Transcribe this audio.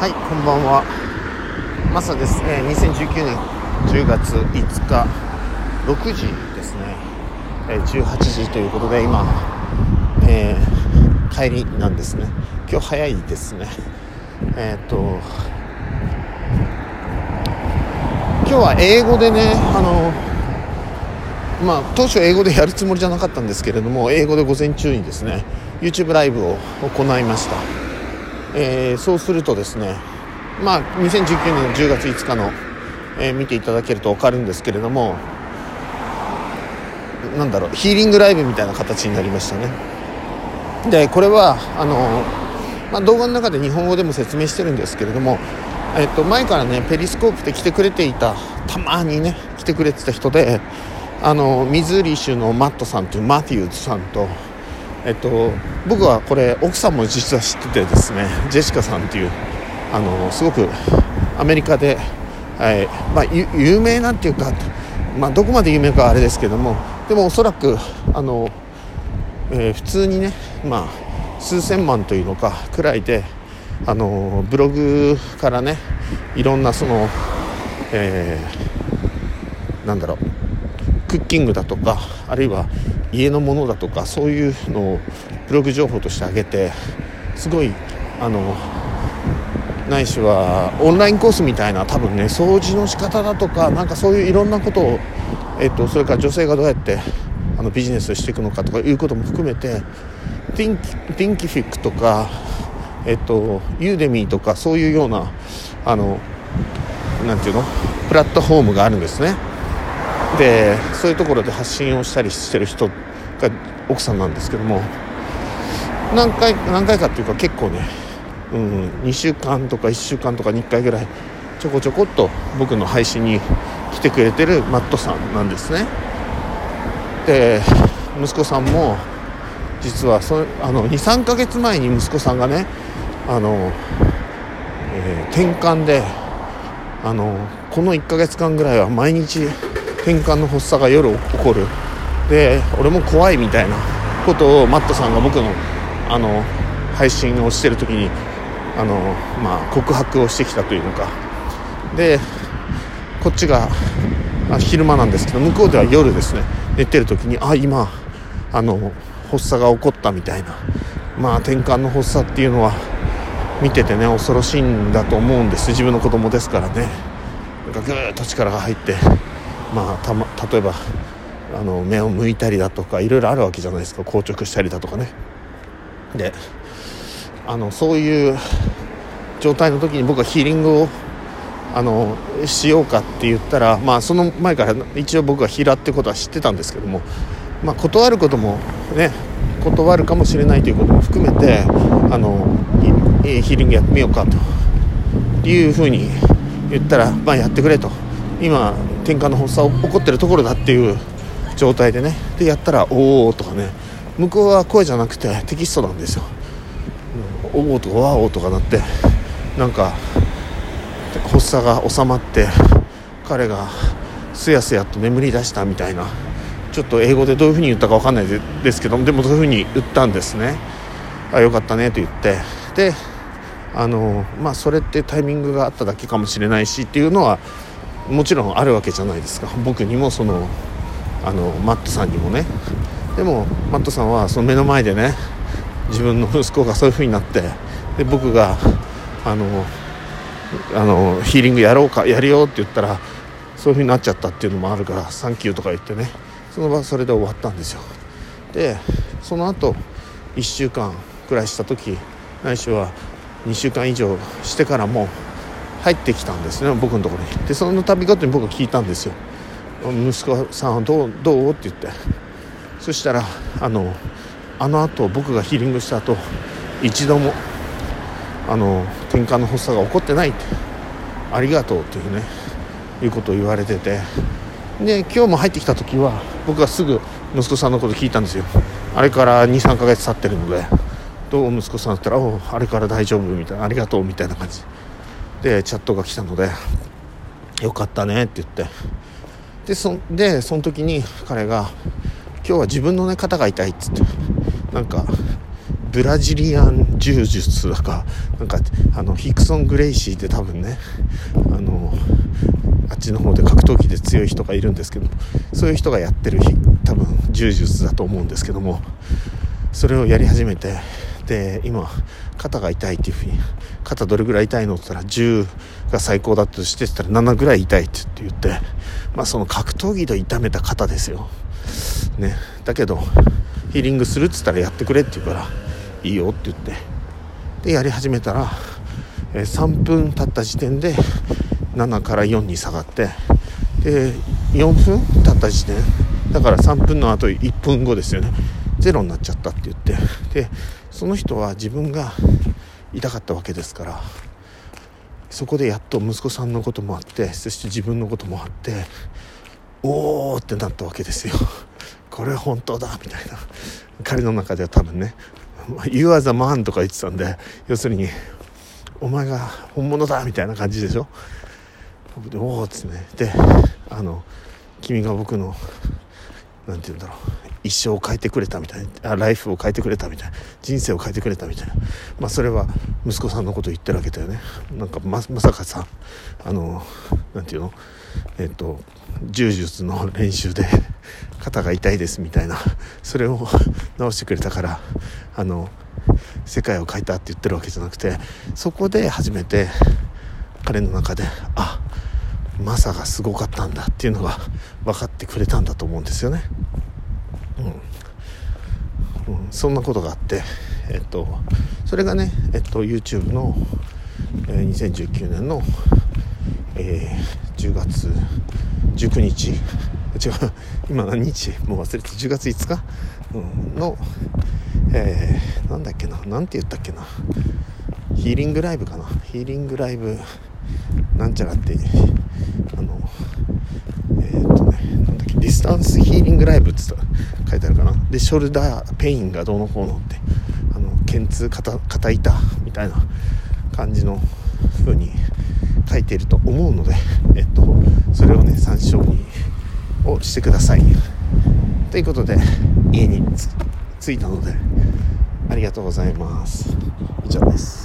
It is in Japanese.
はいこんばんは。マサですね2019年10月5日6時ですね、え18時ということで今、えー帰りなんですね。今日早いですね。えーっと今日は英語でねあのまあ当初英語でやるつもりじゃなかったんですけれども英語で午前中にですね YouTube ライブを行いました。えーそうするとですねまあ2019年の10月5日の、えー見ていただけると分かるんですけれどもなんだろうヒーリングライブみたいな形になりましたね。でこれはあの、まあ、動画の中で日本語でも説明してるんですけれども、えっと、前からねペリスコープで来てくれていたたまにね来てくれてた人であのミズーリ州のマットさんというマティウズさんとえっと、僕はこれ奥さんも実は知っててですねジェシカさんっていうあのすごくアメリカで、はいまあ、有名なんていうか、まあ、どこまで有名かはあれですけどもでもおそらくあの、えー普通にね、まあ、数千万というのかくらいであのブログからねいろんなその、えーなんだろうクッキングだとかあるいは家のものだとかそういうのをブログ情報としてあげてすごいあのないしはオンラインコースみたいな多分ね掃除の仕方だとかなんかそういういろんなことを、えっと、それから女性がどうやってあのビジネスしていくのかとかいうことも含めてティンキティンキフィックとか、えっと、ユーデミーとかそういうようなあのなんていうの？プラットフォームがあるんですね。でそういうところで発信をしたりしてる人が奥さんなんですけども何回何回かっていうか結構ね、うん、2週間とか1週間とかに1回ぐらいちょこちょこっと僕の配信に来てくれてるマットさんなんですね。で息子さんも実は23ヶ月前に息子さんがねあの、えー転換であのこの1ヶ月間ぐらいは毎日転換の発作が夜起こる。で俺も怖いみたいな。ことをマットさんが僕のあの配信をしてる時にあの、まあ、告白をしてきたというのか。でこっちがあ昼間なんですけど向こうでは夜ですね。寝てる時にあ今あの発作が起こったみたいな。まあ転換の発作っていうのは見ててね恐ろしいんだと思うんです。自分の子供ですからね。なんかぐーっと力が入って。まあたま例えばあの目を向いたりだとかいろいろあるわけじゃないですか。硬直したりだとかね。であのそういう状態の時に僕はヒーリングをあのしようかって言ったらまあその前から一応僕はヒーラーってことは知ってたんですけどもまあ断ることもね断るかもしれないということも含めてあのヒーリングやってみようかというふうに言ったらまあやってくれと。今転換の発作起こってるところだっていう状態でね。でやったら「おお」とかね。向こうは声じゃなくてテキストなんですよ「おお」とか「わお」とかなってなんか発作が収まって彼がすやすやと眠り出したみたいな。ちょっと英語でどういうふうに言ったか分かんないですけどでもそういうふうに言ったんですね。あよかったねと言って。であのまあそれってタイミングがあっただけかもしれないしっていうのはもちろんあるわけじゃないですか。僕にもそのあのマットさんにもね。でもマットさんはその目の前でね自分の息子がそういう風になってで僕があのあのヒーリングやろうかやるよって言ったらそういう風になっちゃったっていうのもあるからサンキューとか言ってね。その場それで終わったんですよ。でその後1週間くらいした時ないしは2週間以上してからも入ってきたんですね僕のところに。でその度ごとに僕は聞いたんですよ。息子さんはどうどう？って言って。そしたらあのあの後僕がヒーリングした後一度もあの転換の発作が起こってないって。ありがとうっていうねいうことを言われてて。で今日も入ってきた時は僕はすぐ息子さんのこと聞いたんですよ。あれから23ヶ月経ってるのでどう息子さんだったら「おあれから大丈夫」みたいな「ありがとう」みたいな感じ。でチャットが来たので「よかったね」って言って。でそでその時に彼が「今日は自分のね肩が痛い」っつってなんかブラジリアン柔術とかなんかあのヒクソン・グレイシーって多分ねあのあっちの方で格闘技で強い人がいるんですけどそういう人がやってる多分柔術だと思うんですけどもそれをやり始めてで今肩が痛いっていうふうに肩どれぐらい痛いのって言ったら10が最高だとしてたら7ぐらい痛いって言ってまあその格闘技で痛めた肩ですよ。ね。だけどヒーリングするっつったらやってくれって言うからいいよって言って。でやり始めたら、え3分経った時点で7から4に下がってで4分経った時点だから3分の後1分後ですよね。ゼロになっちゃったって言ってでその人は自分が痛かったわけですからそこでやっと息子さんのこともあってそして自分のこともあっておーってなったわけですよ。これ本当だみたいな。彼の中では多分ね「You are the man」とか言ってたんで要するに「お前が本物だ」みたいな感じでしょ？でおおっつってね。であの君が僕の何て言うんだろう。一生を変えてくれたみたいな。ライフを変えてくれたみたいな。人生を変えてくれたみたいな。まあそれは息子さんのことを言ってるわけだよね。なんかままさかさあの何て言うの？えっと柔術の練習で肩が痛いですみたいな。それを直してくれたからあの世界を変えたって言ってるわけじゃなくてそこで初めて彼の中であマサがすごかったんだっていうのが分かってくれたんだと思うんですよね。そんなことがあって、えっと、それがね、えっと、YouTube の、えー、2019年の、えー、10月19日違う今何日？もう忘れて10月5日、うん、の、えー、なんだっけな？何て言ったっけな？ヒーリングライブかな？ヒーリングライブなんちゃらってあのえー、っとねなんだっけディスタンスヒーリングライブって書いてあるかな。でショルダーペインがどうのこうのってあの腱痛肩肩痛みたいな感じの風に書いていると思うので、えっと、それをね参照にをしてください。ということで家に着いたのでありがとうございます。以上です。